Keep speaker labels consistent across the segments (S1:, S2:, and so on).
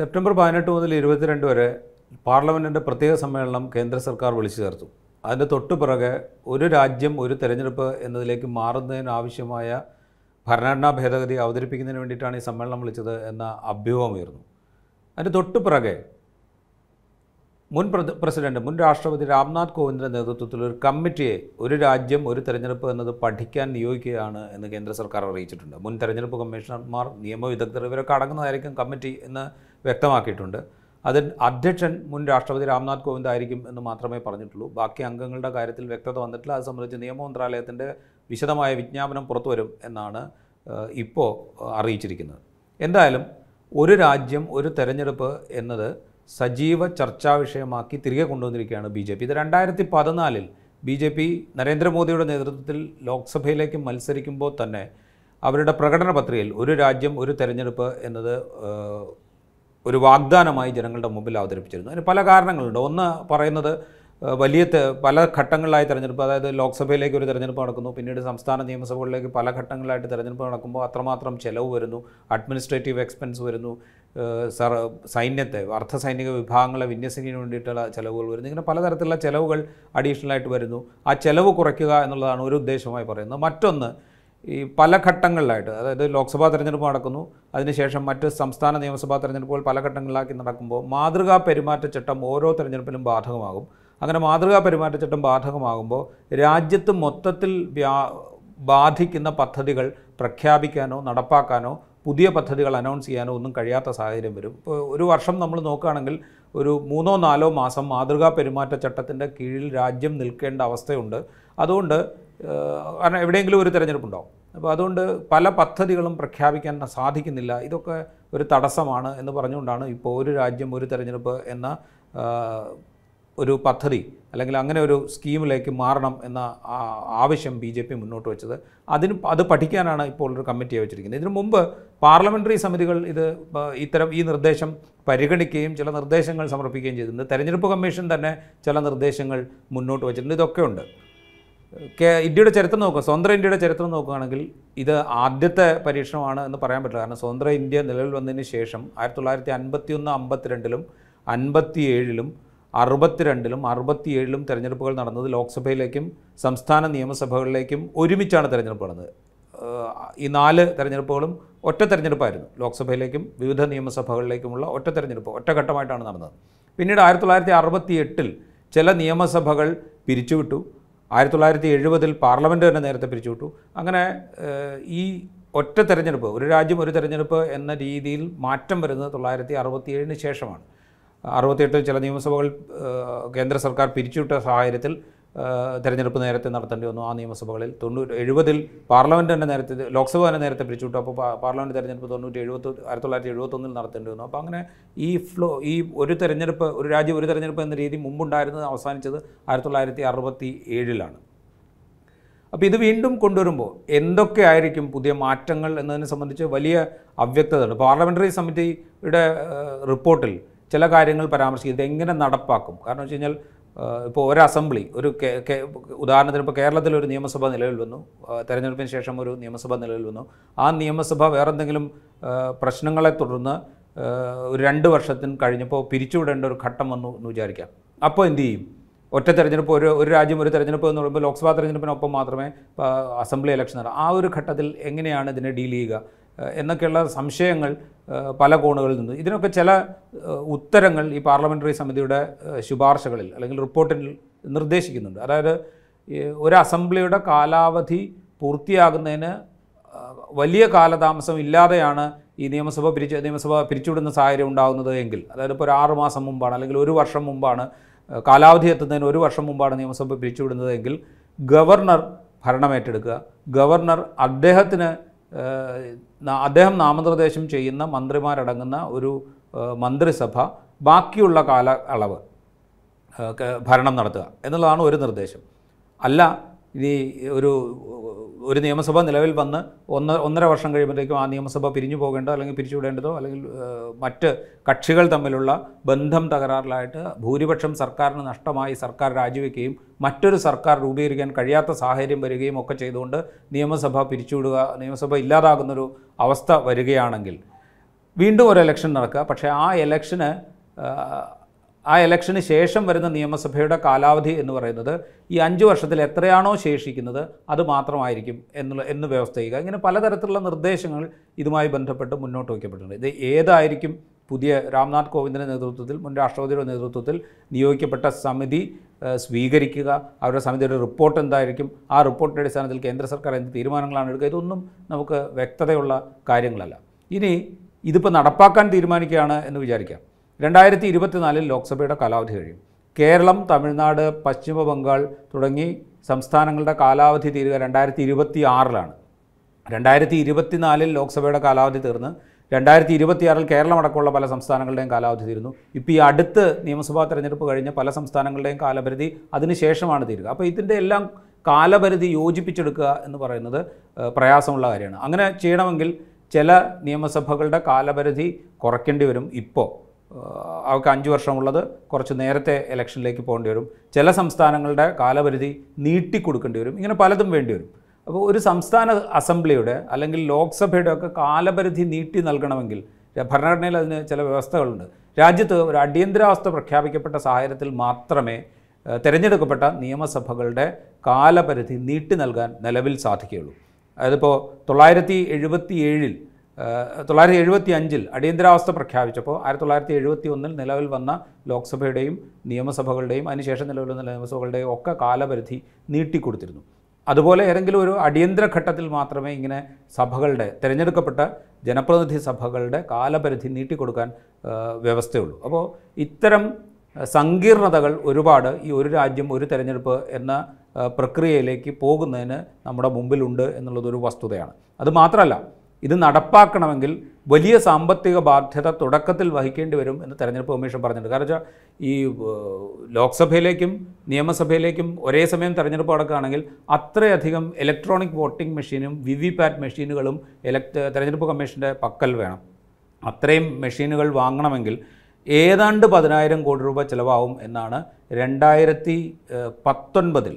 S1: September പതിനെട്ട് മുതൽ ഇരുപത്തിരണ്ട് വരെ പാർലമെന്റിന്റെ പ്രത്യേക സമ്മേളനം കേന്ദ്ര സർക്കാർ വിളിച്ചു ചേർത്തു. അതിന്റെ തൊട്ടു പിറകെ ഒരു രാജ്യം ഒരു തെരഞ്ഞെടുപ്പ് എന്നതിലേക്ക് മാറുന്നതിനാവശ്യമായ ഭരണഘടനാ ഭേദഗതി അവതരിപ്പിക്കുന്നതിന് വേണ്ടിയിട്ടാണ് ഈ സമ്മേളനം വിളിച്ചത് എന്ന അഭ്യൂഹമുയർന്നു. അതിന്റെ തൊട്ടു പിറകെ മുൻ പ്രസിഡന്റ് മുൻ രാഷ്ട്രപതി രാംനാഥ് കോവിന്ദിന്റെ നേതൃത്വത്തിൽ ഒരു കമ്മിറ്റിയെ ഒരു രാജ്യം ഒരു തെരഞ്ഞെടുപ്പ് എന്നത് പഠിക്കാൻ നിയോഗിക്കുകയാണ് എന്ന് കേന്ദ്ര സർക്കാർ അറിയിച്ചിട്ടുണ്ട്. മുൻ തെരഞ്ഞെടുപ്പ് കമ്മീഷണർമാർ നിയമവിദഗ്ധർ ഇവരൊക്കെ അടങ്ങുന്നതായിരിക്കും കമ്മിറ്റി എന്ന് വ്യക്തമാക്കിയിട്ടുണ്ട്. അതിൽ അധ്യക്ഷൻ മുൻ രാഷ്ട്രപതി രാംനാഥ് കോവിന്ദ് ആയിരിക്കും എന്ന് മാത്രമേ പറഞ്ഞിട്ടുള്ളൂ. ബാക്കി അംഗങ്ങളുടെ കാര്യത്തിൽ വ്യക്തത വന്നിട്ടില്ല. അത് സംബന്ധിച്ച് നിയമ മന്ത്രാലയത്തിന്റെ വിശദമായ വിജ്ഞാപനം പുറത്തു വരും എന്നാണ് ഇപ്പോൾ അറിയിച്ചിരിക്കുന്നത്. എന്തായാലും ഒരു രാജ്യം ഒരു തെരഞ്ഞെടുപ്പ് എന്നത് സജീവ ചർച്ചാ വിഷയമാക്കി തിരികെ കൊണ്ടുവന്നിരിക്കുകയാണ് ബി ജെ പി. ഇത് രണ്ടായിരത്തി പതിനാലിൽ ബി ജെ പി നരേന്ദ്രമോദിയുടെ നേതൃത്വത്തിൽ ലോക്സഭയിലേക്ക് മത്സരിക്കുമ്പോൾ തന്നെ അവരുടെ പ്രകടന പത്രികയിൽ ഒരു രാജ്യം ഒരു തെരഞ്ഞെടുപ്പ് എന്നത് ഒരു വാഗ്ദാനമായി ജനങ്ങളുടെ മുമ്പിൽ അവതരിപ്പിച്ചിരുന്നു. അതിന് പല കാരണങ്ങളുണ്ട്. ഒന്ന് പറയുന്നത് വലിയ പല ഘട്ടങ്ങളിലായി തിരഞ്ഞെടുപ്പ് അതായത് ലോക്സഭയിലേക്ക് ഒരു തിരഞ്ഞെടുപ്പ് നടക്കുന്നു പിന്നീട് സംസ്ഥാന നിയമസഭകളിലേക്ക് പല ഘട്ടങ്ങളിലായിട്ട് തിരഞ്ഞെടുപ്പ് നടക്കുമ്പോൾ അത്രമാത്രം ചിലവ് വരുന്നു അഡ്മിനിസ്ട്രേറ്റീവ് എക്സ്പെൻസ് വരുന്നു സർ സൈന്യത്തെ അർദ്ധസൈനിക വിഭാഗങ്ങളെ വിന്യസിക്കുന്നതിന് വേണ്ടിയിട്ടുള്ള ചിലവുകൾ വരുന്നു. ഇങ്ങനെ പലതരത്തിലുള്ള ചിലവുകൾ അഡീഷണൽ ആയിട്ട് വരുന്നു. ആ ചിലവ് കുറയ്ക്കുക എന്നുള്ളതാണ് ഒരു ഉദ്ദേശമായി പറയുന്നത്. മറ്റൊന്ന് ഈ പല ഘട്ടങ്ങളിലായിട്ട് അതായത് ലോക്സഭാ തെരഞ്ഞെടുപ്പ് നടക്കുന്നു. അതിനുശേഷം മറ്റ് സംസ്ഥാന നിയമസഭാ തെരഞ്ഞെടുപ്പുകൾ പല ഘട്ടങ്ങളിലാക്കി നടക്കുമ്പോൾ മാതൃകാ പെരുമാറ്റച്ചട്ടം ഓരോ തെരഞ്ഞെടുപ്പിലും ബാധകമാകും. അങ്ങനെ മാതൃകാ പെരുമാറ്റച്ചട്ടം ബാധകമാകുമ്പോൾ രാജ്യത്ത് മൊത്തത്തിൽ ബാധിക്കുന്ന പദ്ധതികൾ പ്രഖ്യാപിക്കാനോ നടപ്പാക്കാനോ പുതിയ പദ്ധതികൾ അനൗൺസ് ചെയ്യാനോ ഒന്നും കഴിയാത്ത സാഹചര്യം വരും. ഇപ്പോൾ ഒരു വർഷം നമ്മൾ നോക്കുകയാണെങ്കിൽ ഒരു മൂന്നോ നാലോ മാസം മാതൃകാ പെരുമാറ്റച്ചട്ടത്തിന്റെ കീഴിൽ രാജ്യം നിൽക്കേണ്ട അവസ്ഥയുണ്ട്. അതുകൊണ്ട് കാരണം എവിടെയെങ്കിലും ഒരു തിരഞ്ഞെടുപ്പുണ്ടാവും. അപ്പോൾ അതുകൊണ്ട് പല പദ്ധതികളും പ്രഖ്യാപിക്കാൻ സാധിക്കുന്നില്ല. ഇതൊക്കെ ഒരു തടസ്സമാണ് എന്ന് പറഞ്ഞുകൊണ്ടാണ് ഇപ്പോൾ ഒരു രാജ്യം ഒരു തിരഞ്ഞെടുപ്പ് എന്ന ഒരു പദ്ധതി അല്ലെങ്കിൽ അങ്ങനെ ഒരു സ്കീമിലേക്ക് മാറണം എന്ന ആവശ്യം ബി ജെ പി മുന്നോട്ട് വെച്ചത്. അതിന് അത് പഠിക്കാനാണ് ഇപ്പോൾ ഒരു കമ്മിറ്റിയെ വെച്ചിരിക്കുന്നത്. ഇതിനു മുമ്പ് പാർലമെന്ററി സമിതികൾ ഇത് ഇത്തരം ഈ നിർദ്ദേശം പരിഗണിക്കുകയും ചില നിർദ്ദേശങ്ങൾ സമർപ്പിക്കുകയും ചെയ്തിട്ടുണ്ട്. തെരഞ്ഞെടുപ്പ് കമ്മീഷൻ തന്നെ ചില നിർദ്ദേശങ്ങൾ മുന്നോട്ട് വെച്ചിട്ടുണ്ട്. ഇതൊക്കെ ഉണ്ട്. ഇന്ത്യയുടെ ചരിത്രം നോക്കുക. സ്വതന്ത്ര ഇന്ത്യയുടെ ചരിത്രം നോക്കുകയാണെങ്കിൽ ഇത് ആദ്യത്തെ പരീക്ഷണമാണ് എന്ന് പറയാൻ പറ്റില്ല. കാരണം സ്വതന്ത്ര ഇന്ത്യ നിലവിൽ വന്നതിന് ശേഷം ആയിരത്തി തൊള്ളായിരത്തി അൻപത്തി ഒന്ന് അമ്പത്തിരണ്ടിലും അൻപത്തി ഏഴിലും അറുപത്തിരണ്ടിലും അറുപത്തിയേഴിലും തെരഞ്ഞെടുപ്പുകൾ നടന്നത് ലോക്സഭയിലേക്കും സംസ്ഥാന നിയമസഭകളിലേക്കും ഒരുമിച്ചാണ് തെരഞ്ഞെടുപ്പ് നടന്നത്. ഈ നാല് തെരഞ്ഞെടുപ്പുകളും ഒറ്റ തെരഞ്ഞെടുപ്പായിരുന്നു. ലോക്സഭയിലേക്കും വിവിധ നിയമസഭകളിലേക്കുമുള്ള ഒറ്റ തെരഞ്ഞെടുപ്പ് ഒറ്റഘട്ടമായിട്ടാണ് നടന്നത്. പിന്നീട് ആയിരത്തി തൊള്ളായിരത്തി അറുപത്തി എട്ടിൽ ചില നിയമസഭകൾ പിരിച്ചുവിട്ടു. ആയിരത്തി തൊള്ളായിരത്തി എഴുപതിൽ പാർലമെന്റ് തന്നെ നേരത്തെ പിരിച്ചുവിട്ടു. അങ്ങനെ ഈ ഒറ്റ തെരഞ്ഞെടുപ്പ് ഒരു രാജ്യം ഒരു തെരഞ്ഞെടുപ്പ് എന്ന രീതിയിൽ മാറ്റം വരുന്നത് തൊള്ളായിരത്തി അറുപത്തി ഏഴിന് ശേഷമാണ്. അറുപത്തിയെട്ടിൽ ചില നിയമസഭകൾ കേന്ദ്ര സർക്കാർ പിരിച്ചുവിട്ട സാഹചര്യത്തിൽ തെരഞ്ഞെടുപ്പ് നേരത്തെ നടത്തേണ്ടി വന്നു. ആ നിയമസഭകളിൽ തൊണ്ണൂറ്റി എഴുപതിൽ പാർലമെന്റ് തന്നെ നേരത്തെ ലോക്സഭ തന്നെ നേരത്തെ പിരിച്ചുവിട്ടു. അപ്പോൾ പാർലമെന്റ് തെരഞ്ഞെടുപ്പ് തൊണ്ണൂറ്റി എഴുപത്തി ആയിരത്തി തൊള്ളായിരത്തി എഴുപത്തൊന്നിൽ നടത്തേണ്ടി വന്നു. അപ്പോൾ അങ്ങനെ ഈ ഫ്ലോ ഈ ഒരു തെരഞ്ഞെടുപ്പ് ഒരു രാജ്യം ഒരു തെരഞ്ഞെടുപ്പ് എന്ന രീതി മുമ്പുണ്ടായിരുന്നത് അവസാനിച്ചത് ആയിരത്തി തൊള്ളായിരത്തി അറുപത്തി ഏഴിലാണ് അപ്പോൾ ഇത് വീണ്ടും കൊണ്ടുവരുമ്പോൾ എന്തൊക്കെ ആയിരിക്കും പുതിയ മാറ്റങ്ങൾ എന്നതിനെ സംബന്ധിച്ച് വലിയ അവ്യക്തതയുണ്ട്. പാർലമെന്ററി സമിതിയുടെ റിപ്പോർട്ടിൽ ചില കാര്യങ്ങൾ പരാമർശിക്കും. ഇതെങ്ങനെ നടപ്പാക്കും? കാരണം വെച്ച് കഴിഞ്ഞാൽ ഇപ്പോൾ ഒരു അസംബ്ലി ഒരു ഉദാഹരണത്തിന് ഇപ്പോൾ കേരളത്തിൽ ഒരു നിയമസഭ നിലവിൽ വന്നു. തെരഞ്ഞെടുപ്പിന് ശേഷം ഒരു നിയമസഭ നിലവിൽ വന്നു. ആ നിയമസഭ വേറെ എന്തെങ്കിലും പ്രശ്നങ്ങളെ തുടർന്ന് ഒരു രണ്ട് വർഷത്തിന് കഴിഞ്ഞപ്പോൾ പിരിച്ചുവിടേണ്ട ഒരു ഘട്ടം വന്നു എന്ന് വിചാരിക്കാം. അപ്പോൾ എന്തു ചെയ്യും? ഒറ്റ തെരഞ്ഞെടുപ്പ് ഒരു ഒരു രാജ്യം ഒരു തെരഞ്ഞെടുപ്പ് എന്ന് പറയുമ്പോൾ ലോക്സഭാ തെരഞ്ഞെടുപ്പിനൊപ്പം മാത്രമേ അസംബ്ലി ഇലക്ഷൻ ആ ഒരു ഘട്ടത്തിൽ എങ്ങനെയാണ് ഇതിനെ ഡീൽ ചെയ്യുക? എന്നൊക്കെയുള്ള സംശയങ്ങൾ പല കോണുകളിൽ നിന്ന് ഇതിനൊക്കെ ചില ഉത്തരങ്ങൾ ഈ പാർലമെന്ററി സമിതിയുടെ ശുപാർശകളിൽ അല്ലെങ്കിൽ റിപ്പോർട്ടിൽ നിർദ്ദേശിക്കുന്നുണ്ട്. അതായത് ഒരു അസംബ്ലിയുടെ കാലാവധി പൂർത്തിയാകുന്നതിന് വലിയ കാലതാമസം ഇല്ലാതെയാണ് ഈ നിയമസഭ പിരിച്ച് നിയമസഭ പിരിച്ചുവിടുന്ന സാഹചര്യം ഉണ്ടാകുന്നത് എങ്കിൽ. അതായത് ഇപ്പോൾ ഒരു ആറ് മാസം മുമ്പാണ് അല്ലെങ്കിൽ ഒരു വർഷം മുമ്പാണ് കാലാവധി എത്തുന്നതിന് ഒരു വർഷം മുമ്പാണ് നിയമസഭ പിരിച്ചുവിടുന്നത് എങ്കിൽ ഗവർണർ ഭരണമേറ്റെടുക്കുക ഗവർണർ അദ്ദേഹത്തിന് അദ്ദേഹം നാമനിർദ്ദേശം ചെയ്യുന്ന മന്ത്രിമാരടങ്ങുന്ന ഒരു മന്ത്രിസഭ ബാക്കിയുള്ള കാല അളവ് ഭരണം നടത്തുക എന്നുള്ളതാണ് ഒരു നിർദ്ദേശം. അല്ല ഇനി ഒരു ഒരു നിയമസഭ നിലവിൽ വന്ന് ഒന്ന് ഒന്നര വർഷം കഴിയുമ്പോഴത്തേക്കും ആ നിയമസഭ പിരിഞ്ഞു പോകേണ്ടോ അല്ലെങ്കിൽ പിരിച്ചുവിടേണ്ടതോ അല്ലെങ്കിൽ മറ്റ് കക്ഷികൾ തമ്മിലുള്ള ബന്ധം തകരാറിലായിട്ട് ഭൂരിപക്ഷം സർക്കാരിന് നഷ്ടമായി സർക്കാർ രാജിവെക്കുകയും മറ്റൊരു സർക്കാർ രൂപീകരിക്കാൻ കഴിയാത്ത സാഹചര്യം വരികയും ഒക്കെ ചെയ്തുകൊണ്ട് നിയമസഭ പിരിച്ചുവിടുക നിയമസഭ ഇല്ലാതാകുന്നൊരു അവസ്ഥ വരികയാണെങ്കിൽ വീണ്ടും ഒരു എലക്ഷൻ നടക്കുക. പക്ഷേ ആ ഇലക്ഷന് ആ ഇലക്ഷന് ശേഷം വരുന്ന നിയമസഭയുടെ കാലാവധി എന്ന് പറയുന്നത് ഈ അഞ്ച് വർഷത്തിൽ എത്രയാണോ ശേഷിക്കുന്നത് അത് മാത്രമായിരിക്കും എന്നുള്ള എന്ന് വ്യവസ്ഥ ചെയ്യുക ഇങ്ങനെ പലതരത്തിലുള്ള നിർദ്ദേശങ്ങൾ ഇതുമായി ബന്ധപ്പെട്ട് മുന്നോട്ട് വയ്ക്കപ്പെട്ടിട്ടുണ്ട്. ഇത് ഏതായിരിക്കും പുതിയ രാംനാഥ് കോവിന്ദിന്റെ നേതൃത്വത്തിൽ മുൻ രാഷ്ട്രപതിയുടെ നേതൃത്വത്തിൽ നിയോഗിക്കപ്പെട്ട സമിതി സ്വീകരിക്കുക അവരുടെ സമിതിയുടെ റിപ്പോർട്ട് എന്തായിരിക്കും ആ റിപ്പോർട്ടിന്റെ അടിസ്ഥാനത്തിൽ കേന്ദ്ര സർക്കാർ എന്ത് തീരുമാനങ്ങളാണ് എടുക്കുക ഇതൊന്നും നമുക്ക് വ്യക്തതയുള്ള കാര്യങ്ങളല്ല. ഇനി ഇതിപ്പോൾ നടപ്പാക്കാൻ തീരുമാനിക്കുകയാണ് എന്ന് വിചാരിക്കാം. രണ്ടായിരത്തി ഇരുപത്തിനാലിൽ ലോക്സഭയുടെ കാലാവധി കഴിയും. കേരളം തമിഴ്നാട് പശ്ചിമ ബംഗാൾ തുടങ്ങി സംസ്ഥാനങ്ങളുടെ കാലാവധി തീരുക രണ്ടായിരത്തി ഇരുപത്തി ആറിലാണ് രണ്ടായിരത്തി ഇരുപത്തിനാലിൽ ലോക്സഭയുടെ കാലാവധി തീർന്ന് രണ്ടായിരത്തി ഇരുപത്തിയാറിൽ കേരളം അടക്കമുള്ള പല സംസ്ഥാനങ്ങളുടെയും കാലാവധി തീരുന്നു. ഇപ്പോൾ ഈ അടുത്ത് നിയമസഭാ തെരഞ്ഞെടുപ്പ് കഴിഞ്ഞ പല സംസ്ഥാനങ്ങളുടെയും കാലപരിധി അതിനുശേഷമാണ് തീരുക. അപ്പോൾ ഇതിന്റെ എല്ലാം കാലപരിധി യോജിപ്പിച്ചെടുക്കുക എന്ന് പറയുന്നത് പ്രയാസമുള്ള കാര്യമാണ്. അങ്ങനെ ചെയ്യണമെങ്കിൽ ചില നിയമസഭകളുടെ കാലപരിധി കുറയ്ക്കേണ്ടി വരും ഇപ്പോൾ അവർക്ക് അഞ്ച് വർഷമുള്ളത് കുറച്ച് നേരത്തെ ഇലക്ഷനിലേക്ക് പോകേണ്ടി വരും. ചില സംസ്ഥാനങ്ങളുടെ കാലപരിധി നീട്ടിക്കൊടുക്കേണ്ടി വരും. ഇങ്ങനെ പലതും വേണ്ടി വരും. അപ്പോൾ ഒരു സംസ്ഥാന അസംബ്ലിയുടെ അല്ലെങ്കിൽ ലോക്സഭയുടെ ഒക്കെ കാലപരിധി നീട്ടി നൽകണമെങ്കിൽ ഭരണഘടനയിൽ അതിന് ചില വ്യവസ്ഥകളുണ്ട്. രാജ്യത്ത് ഒരു അടിയന്തരാവസ്ഥ പ്രഖ്യാപിക്കപ്പെട്ട സാഹചര്യത്തിൽ മാത്രമേ തിരഞ്ഞെടുക്കപ്പെട്ട നിയമസഭകളുടെ കാലപരിധി നീട്ടി നൽകാൻ നിലവിൽ സാധിക്കുകയുള്ളൂ. അതിപ്പോൾ തൊള്ളായിരത്തി എഴുപത്തി ഏഴിൽ തൊള്ളായിരത്തി എഴുപത്തി അഞ്ചിൽ അടിയന്തരാവസ്ഥ പ്രഖ്യാപിച്ചപ്പോൾ ആയിരത്തി തൊള്ളായിരത്തി എഴുപത്തി ഒന്നിൽ നിലവിൽ വന്ന ലോക്സഭയുടെയും നിയമസഭകളുടെയും അതിനുശേഷം നിലവിൽ വന്ന നിയമസഭകളുടെയും ഒക്കെ കാലപരിധി നീട്ടിക്കൊടുത്തിരുന്നു. അതുപോലെ ഏതെങ്കിലും ഒരു അടിയന്തര ഘട്ടത്തിൽ മാത്രമേ ഇങ്ങനെ സഭകളുടെ തിരഞ്ഞെടുക്കപ്പെട്ട ജനപ്രതിനിധി സഭകളുടെ കാലപരിധി നീട്ടിക്കൊടുക്കാൻ വ്യവസ്ഥയുള്ളൂ. അപ്പോൾ ഇത്തരം സങ്കീർണതകൾ ഒരുപാട് ഈ ഒരു രാജ്യം ഒരു തെരഞ്ഞെടുപ്പ് എന്ന പ്രക്രിയയിലേക്ക് പോകുന്നതിന് നമ്മുടെ മുമ്പിലുണ്ട് എന്നുള്ളതൊരു വസ്തുതയാണ്. അത് മാത്രമല്ല ഇത് നടപ്പാക്കണമെങ്കിൽ വലിയ സാമ്പത്തിക ബാധ്യത തുടക്കത്തിൽ വഹിക്കേണ്ടി വരും എന്ന് തെരഞ്ഞെടുപ്പ് കമ്മീഷൻ പറഞ്ഞിട്ടുണ്ട്. കാരണം വെച്ചാൽ ഈ ലോക്സഭയിലേക്കും നിയമസഭയിലേക്കും ഒരേ സമയം തെരഞ്ഞെടുപ്പ് നടക്കുകയാണെങ്കിൽ അത്രയധികം ഇലക്ട്രോണിക് വോട്ടിംഗ് മെഷീനും വി വി പാറ്റ് മെഷീനുകളും ഇലക്ട് തെരഞ്ഞെടുപ്പ് കമ്മീഷന്റെ പക്കൽ വേണം. അത്രയും മെഷീനുകൾ വാങ്ങണമെങ്കിൽ ഏതാണ്ട് പതിനായിരം കോടി രൂപ ചിലവാകും എന്നാണ് രണ്ടായിരത്തി പത്തൊൻപതിൽ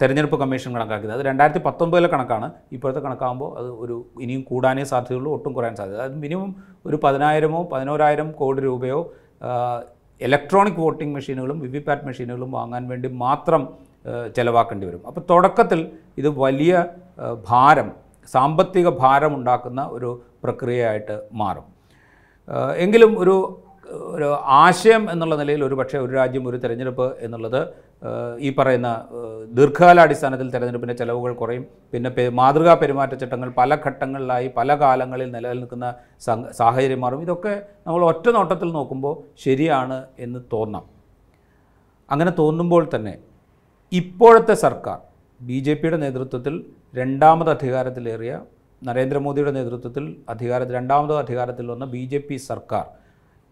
S1: തെരഞ്ഞെടുപ്പ് കമ്മീഷൻ കണക്കാക്കിയത്. അത് രണ്ടായിരത്തി പത്തൊമ്പതിലെ കണക്കാണ്. ഇപ്പോഴത്തെ കണക്കാകുമ്പോൾ അത് ഒരു ഇനിയും കൂടാനേ സാധ്യതയുള്ളൂ ഒട്ടും കുറയാൻ സാധ്യത. അത് മിനിമം ഒരു പതിനായിരമോ പതിനോരായിരം കോടി രൂപയോ ഇലക്ട്രോണിക് വോട്ടിംഗ് മെഷീനുകളും വി വി പാറ്റ് മെഷീനുകളും വാങ്ങാൻ വേണ്ടി മാത്രം ചിലവാക്കേണ്ടി വരും. അപ്പോൾ തുടക്കത്തിൽ ഇത് വലിയ ഭാരം സാമ്പത്തിക ഭാരം ഉണ്ടാക്കുന്ന ഒരു പ്രക്രിയയായിട്ട് മാറും. എങ്കിലും ഒരു ഒരു ആശയം എന്നുള്ള നിലയിൽ ഒരു പക്ഷേ ഒരു രാജ്യം ഒരു തിരഞ്ഞെടുപ്പ് എന്നുള്ളത് ഈ പറയുന്ന ദീർഘകാലാടിസ്ഥാനത്തിൽ തെരഞ്ഞെടുപ്പിന്റെ ചെലവുകൾ കുറയും. പിന്നെ മാതൃകാ പെരുമാറ്റച്ചട്ടങ്ങൾ പല ഘട്ടങ്ങളിലായി പല കാലങ്ങളിൽ നിലനിൽക്കുന്ന സാഹചര്യം മാറും. ഇതൊക്കെ നമ്മൾ ഒറ്റ നോട്ടത്തിൽ നോക്കുമ്പോൾ ശരിയാണ് എന്ന് തോന്നാം. അങ്ങനെ തോന്നുമ്പോൾ തന്നെ ഇപ്പോഴത്തെ സർക്കാർ ബി ജെ പിയുടെ നേതൃത്വത്തിൽ രണ്ടാമത് അധികാരത്തിലേറിയ നരേന്ദ്രമോദിയുടെ നേതൃത്വത്തിൽ അധികാരത്തിൽ രണ്ടാമത് അധികാരത്തിൽ വന്ന ബി സർക്കാർ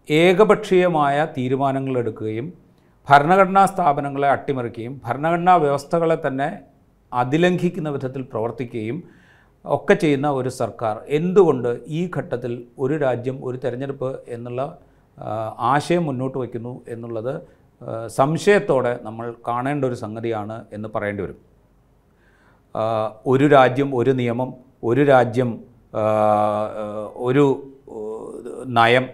S1: ഏകപക്ഷീയമായ തീരുമാനങ്ങൾ എടുക്കുകയും ഭരണഘടനാ സ്ഥാപനങ്ങളെ അട്ടിമറിക്കുകയും ഭരണഘടനാ വ്യവസ്ഥകളെ തന്നെ അതിലംഘിക്കുന്ന വിധത്തിൽ പ്രവർത്തിക്കുകയും ഒക്കെ ചെയ്യുന്ന ഒരു സർക്കാർ. എന്തുകൊണ്ട് ഈ ഘട്ടത്തിൽ ഒരു രാജ്യം ഒരു തെരഞ്ഞെടുപ്പ് എന്നുള്ള ആശയം മുന്നോട്ട് വയ്ക്കുന്നു എന്നുള്ളത് സംശയത്തോടെ നമ്മൾ കാണേണ്ട ഒരു സംഗതിയാണ് എന്ന് പറയേണ്ടി വരും. ഒരു രാജ്യം ഒരു നിയമം ഒരു രാജ്യം ഒരു നയം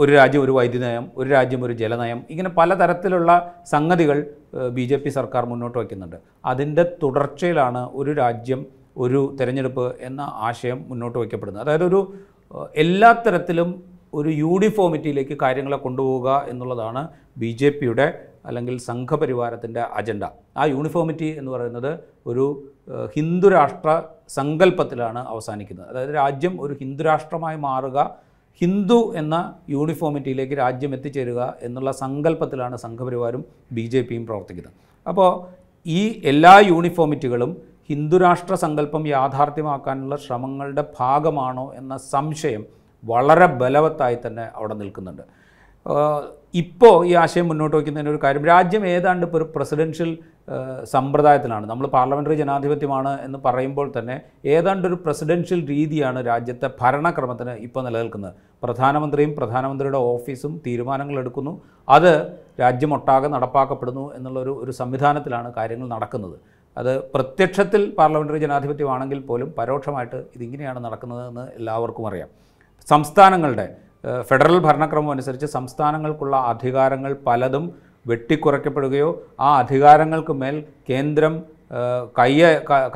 S1: ഒരു രാജ്യം ഒരു വൈദ്യുതി നയം ഒരു രാജ്യം ഒരു ജലനയം ഇങ്ങനെ പലതരത്തിലുള്ള സംഗതികൾ ബി ജെ പി സർക്കാർ മുന്നോട്ട് വയ്ക്കുന്നുണ്ട്. അതിന്റെ തുടർച്ചയിലാണ് ഒരു രാജ്യം ഒരു തിരഞ്ഞെടുപ്പ് എന്ന ആശയം മുന്നോട്ട് വയ്ക്കപ്പെടുന്നത്. അതായത് ഒരു എല്ലാ തരത്തിലും ഒരു യൂണിഫോമിറ്റിയിലേക്ക് കാര്യങ്ങളെ കൊണ്ടുപോവുക എന്നുള്ളതാണ് ബി ജെ പിയുടെ അല്ലെങ്കിൽ സംഘപരിവാരത്തിന്റെ അജണ്ട. ആ യൂണിഫോമിറ്റി എന്ന് പറയുന്നത് ഒരു ഹിന്ദുരാഷ്ട്ര സങ്കല്പത്തിലാണ് അവസാനിക്കുന്നത്. അതായത് രാജ്യം ഒരു ഹിന്ദുരാഷ്ട്രമായി മാറുക ഹിന്ദു എന്ന യൂണിഫോമിറ്റിയിലേക്ക് രാജ്യം എത്തിച്ചേരുക എന്നുള്ള സങ്കല്പത്തിലാണ് സംഘപരിവാരും ബി ജെ പിയും പ്രവർത്തിക്കുന്നത്. അപ്പോൾ ഈ എല്ലാ യൂണിഫോമിറ്റികളും ഹിന്ദുരാഷ്ട്ര സങ്കല്പം യാഥാർത്ഥ്യമാക്കാനുള്ള ശ്രമങ്ങളുടെ ഭാഗമാണോ എന്ന സംശയം വളരെ ബലവത്തായി തന്നെ അവിടെ നിൽക്കുന്നുണ്ട്. ഇപ്പോൾ ഈ ആശയം മുന്നോട്ട് വയ്ക്കുന്നതിന് ഒരു കാര്യം രാജ്യം ഏതാണ്ട് ഇപ്പോൾ ഒരു പ്രസിഡൻഷ്യൽ സമ്പ്രദായത്തിലാണ്. നമ്മൾ പാർലമെന്ററി ജനാധിപത്യമാണ് എന്ന് പറയുമ്പോൾ തന്നെ ഏതാണ്ട് ഒരു പ്രസിഡൻഷ്യൽ രീതിയാണ് രാജ്യത്തെ ഭരണക്രമത്തിന് ഇപ്പോൾ നിലനിൽക്കുന്നത്. പ്രധാനമന്ത്രിയും പ്രധാനമന്ത്രിയുടെ ഓഫീസും തീരുമാനങ്ങൾ എടുക്കുന്നു. അത് രാജ്യമൊട്ടാകെ നടപ്പാക്കപ്പെടുന്നു എന്നുള്ളൊരു ഒരു സംവിധാനത്തിലാണ് കാര്യങ്ങൾ നടക്കുന്നത്. അത് പ്രത്യക്ഷത്തിൽ പാർലമെന്ററി ജനാധിപത്യമാണെങ്കിൽ പോലും പരോക്ഷമായിട്ട് ഇതിങ്ങനെയാണ് നടക്കുന്നതെന്ന് എല്ലാവർക്കും അറിയാം. സംസ്ഥാനങ്ങളുടെ ഫെഡറൽ ഭരണക്രമം അനുസരിച്ച് സംസ്ഥാനങ്ങൾക്കുള്ള അധികാരങ്ങൾ പലതും വെട്ടിക്കുറയ്ക്കപ്പെടുകയോ ആ അധികാരങ്ങൾക്ക് മേൽ കേന്ദ്രം കയ്യ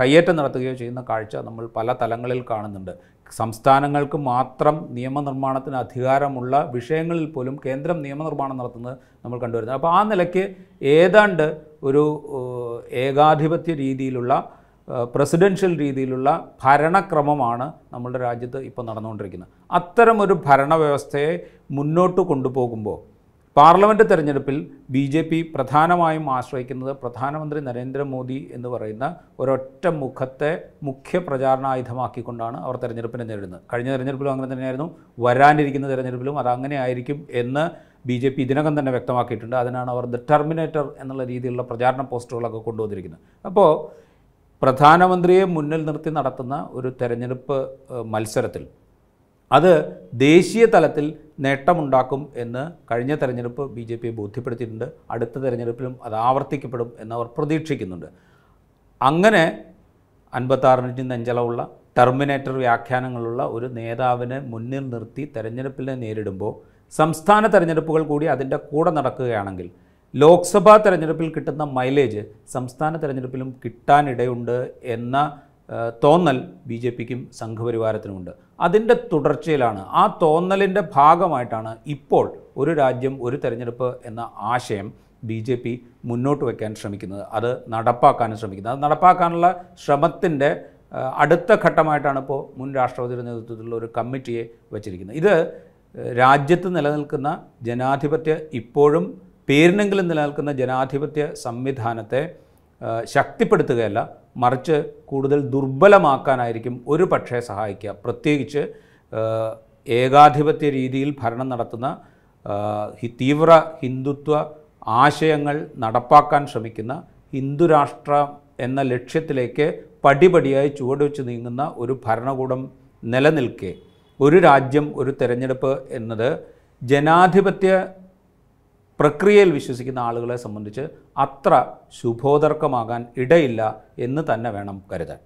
S1: കയ്യേറ്റം നടത്തുകയോ ചെയ്യുന്ന കാഴ്ച നമ്മൾ പല തലങ്ങളിൽ കാണുന്നുണ്ട്. സംസ്ഥാനങ്ങൾക്ക് മാത്രം നിയമനിർമ്മാണത്തിന് അധികാരമുള്ള വിഷയങ്ങളിൽ പോലും കേന്ദ്രം നിയമനിർമ്മാണം നടത്തുന്നത് നമ്മൾ കണ്ടുവരുന്നത്. അപ്പോൾ ആ നിലയ്ക്ക് ഏതാണ്ട് ഒരു ഏകാധിപത്യ രീതിയിലുള്ള പ്രസിഡൻഷ്യൽ രീതിയിലുള്ള ഭരണക്രമമാണ് നമ്മുടെ രാജ്യത്ത് ഇപ്പോൾ നടന്നുകൊണ്ടിരിക്കുന്നത്. അത്തരമൊരു ഭരണവ്യവസ്ഥയെ മുന്നോട്ട് കൊണ്ടുപോകുമ്പോൾ പാർലമെന്റ് തെരഞ്ഞെടുപ്പിൽ ബി ജെ പി പ്രധാനമായും ആശ്രയിക്കുന്നത് പ്രധാനമന്ത്രി നരേന്ദ്രമോദി എന്ന് പറയുന്ന ഒരൊറ്റ മുഖത്തെ മുഖ്യ പ്രചാരണായുധമാക്കിക്കൊണ്ടാണ് അവർ തെരഞ്ഞെടുപ്പിനെ നേരിടുന്നത്. കഴിഞ്ഞ തെരഞ്ഞെടുപ്പിലും അങ്ങനെ തന്നെയായിരുന്നു. വരാനിരിക്കുന്ന തെരഞ്ഞെടുപ്പിലും അത് അങ്ങനെ ആയിരിക്കും എന്ന് ബി ജെ പി ഇതിനകം തന്നെ വ്യക്തമാക്കിയിട്ടുണ്ട്. അതിനാണ് അവർ ദ ടെർമിനേറ്റർ എന്നുള്ള രീതിയിലുള്ള പ്രചാരണ പോസ്റ്ററുകളൊക്കെ കൊണ്ടുവന്നിരിക്കുന്നത്. അപ്പോൾ പ്രധാനമന്ത്രിയെ മുന്നിൽ നിർത്തി നടത്തുന്ന ഒരു തെരഞ്ഞെടുപ്പ് മത്സരത്തിൽ അത് ദേശീയ തലത്തിൽ നേട്ടമുണ്ടാക്കും എന്ന് കഴിഞ്ഞ തെരഞ്ഞെടുപ്പ് ബി ജെ പി ബോധ്യപ്പെടുത്തിയിട്ടുണ്ട്. അടുത്ത തെരഞ്ഞെടുപ്പിലും അത് ആവർത്തിക്കപ്പെടും എന്നവർ പ്രതീക്ഷിക്കുന്നുണ്ട്. അങ്ങനെ അൻപത്താറിന് നെഞ്ചളവുള്ള ടെർമിനേറ്റർ വ്യാഖ്യാനങ്ങളുള്ള ഒരു നേതാവിനെ മുന്നിൽ നിർത്തി തെരഞ്ഞെടുപ്പിനെ നേരിടുമ്പോൾ സംസ്ഥാന തെരഞ്ഞെടുപ്പുകൾ കൂടി അതിന്റെ കൂടെ നടക്കുകയാണെങ്കിൽ ലോക്സഭാ തെരഞ്ഞെടുപ്പിൽ കിട്ടുന്ന മൈലേജ് സംസ്ഥാന തെരഞ്ഞെടുപ്പിലും കിട്ടാനിടയുണ്ട് എന്ന തോന്നൽ ബി ജെ പിക്കും സംഘപരിവാരത്തിനുമുണ്ട്. അതിന്റെ തുടർച്ചയിലാണ് ആ തോന്നലിന്റെ ഭാഗമായിട്ടാണ് ഇപ്പോൾ ഒരു രാജ്യം ഒരു തെരഞ്ഞെടുപ്പ് എന്ന ആശയം ബി ജെ പി മുന്നോട്ട് വയ്ക്കാൻ ശ്രമിക്കുന്നത് അത് നടപ്പാക്കാനും ശ്രമിക്കുന്നത്. അത് നടപ്പാക്കാനുള്ള ശ്രമത്തിന്റെ അടുത്ത ഘട്ടമായിട്ടാണ് ഇപ്പോൾ മുൻ രാഷ്ട്രപതിയുടെ നേതൃത്വത്തിലുള്ള ഒരു കമ്മിറ്റിയെ വച്ചിരിക്കുന്നത്. ഇത് രാജ്യത്ത് നിലനിൽക്കുന്ന ജനാധിപത്യ ഇപ്പോഴും പേരിനെങ്കിലും നിലനിൽക്കുന്ന ജനാധിപത്യ സംവിധാനത്തെ ശക്തിപ്പെടുത്തുകയല്ല മറിച്ച് കൂടുതൽ ദുർബലമാക്കാനായിരിക്കും ഒരു പക്ഷേ സഹായിക്കുക. പ്രത്യേകിച്ച് ഏകാധിപത്യ രീതിയിൽ ഭരണം നടത്തുന്ന തീവ്ര ഹിന്ദുത്വ ആശയങ്ങൾ നടപ്പാക്കാൻ ശ്രമിക്കുന്ന ഹിന്ദുരാഷ്ട്രം എന്ന ലക്ഷ്യത്തിലേക്ക് പടിപടിയായി ചുവടുവെച്ച് നീങ്ങുന്ന ഒരു ഭരണകൂടം നിലനിൽക്കെ. ഒരു രാജ്യം ഒരു തെരഞ്ഞെടുപ്പ് എന്നത് ജനാധിപത്യ പ്രക്രിയയിൽ വിശ്വസിക്കുന്ന ആളുകളെ സംബന്ധിച്ച് അത്ര ശുഭോദർക്കമാകാൻ ഇടയില്ല എന്ന് തന്നെ വേണം കരുതാൻ.